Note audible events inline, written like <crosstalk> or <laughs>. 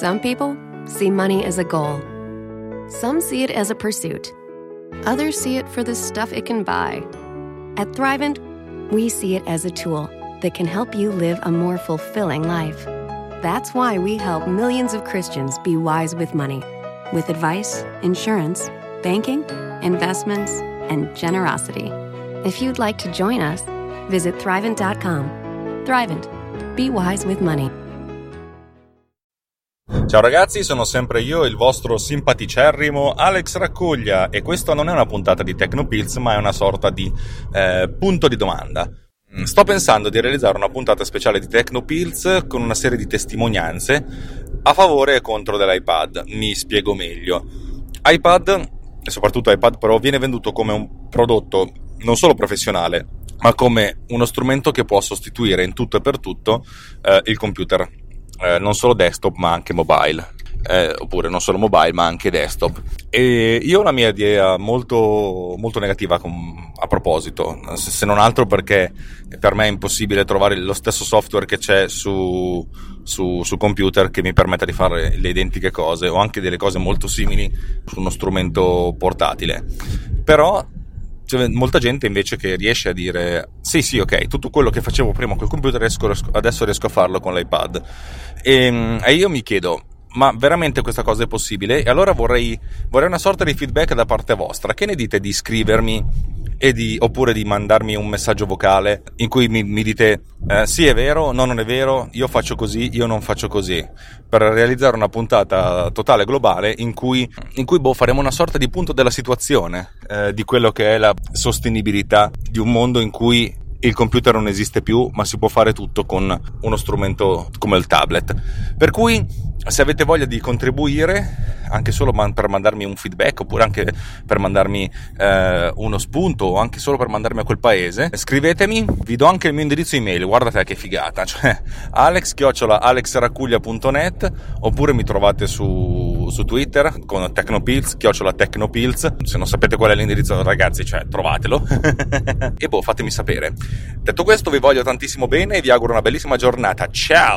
Some people see money as a goal, some see it as a pursuit, others see it for the stuff it can buy. At Thrivent, we see it as a tool that can help you live a more fulfilling life. That's why we help millions of Christians be wise with money with advice, insurance, banking, investments, and generosity. If you'd like to join us, visit Thrivent.com. Thrivent. Be wise with money. Ciao ragazzi, sono sempre io, il vostro simpaticerrimo Alex Raccoglia e questa non è una puntata di Tecnopills ma è una sorta di eh, punto di domanda. Mm, sto pensando di realizzare una puntata speciale di Tecnopills con una serie di testimonianze a favore e contro dell'iPad. Mi spiego meglio. iPad, e soprattutto iPad Pro, viene venduto come un prodotto non solo professionale, ma come uno strumento che può sostituire in tutto e per tutto eh, il computer, eh, non solo desktop ma anche mobile. Eh, oppure non solo mobile ma anche desktop. E io ho la mia idea molto, molto negativa con, a proposito, se non altro perché per me è impossibile trovare lo stesso software che c'è su, su, su computer che mi permetta di fare le identiche cose o anche delle cose molto simili su uno strumento portatile. Però c'è molta gente invece che riesce a dire sì sì ok tutto quello che facevo prima col computer riesco, adesso riesco a farlo con l'iPad e, e, io mi chiedo ma veramente questa cosa è possibile? E allora vorrei, vorrei una sorta di feedback da parte vostra che ne dite di iscrivermi di, oppure di mandarmi un messaggio vocale in cui mi, mi dite eh, sì è vero, no non è vero, io faccio così, io non faccio così, per realizzare una puntata totale globale in cui, in cui boh, faremo una sorta di punto della situazione eh, di quello che è la sostenibilità di un mondo in cui il computer non esiste più, ma si può fare tutto con uno strumento come il tablet. Per cui, se avete voglia di contribuire, anche solo per mandarmi un feedback, oppure anche per mandarmi eh, uno spunto, o anche solo per mandarmi a quel paese, scrivetemi, vi do anche il mio indirizzo email, guardate che figata, <laughs> cioè alex-alexracuglia.net, oppure mi trovate su, su Twitter con Tecnopills, chiocciola Tecnopills, se non sapete qual è l'indirizzo ragazzi, cioè trovatelo, <laughs> e boh, fatemi sapere. Detto questo, vi voglio tantissimo bene e vi auguro una bellissima giornata. Ciao!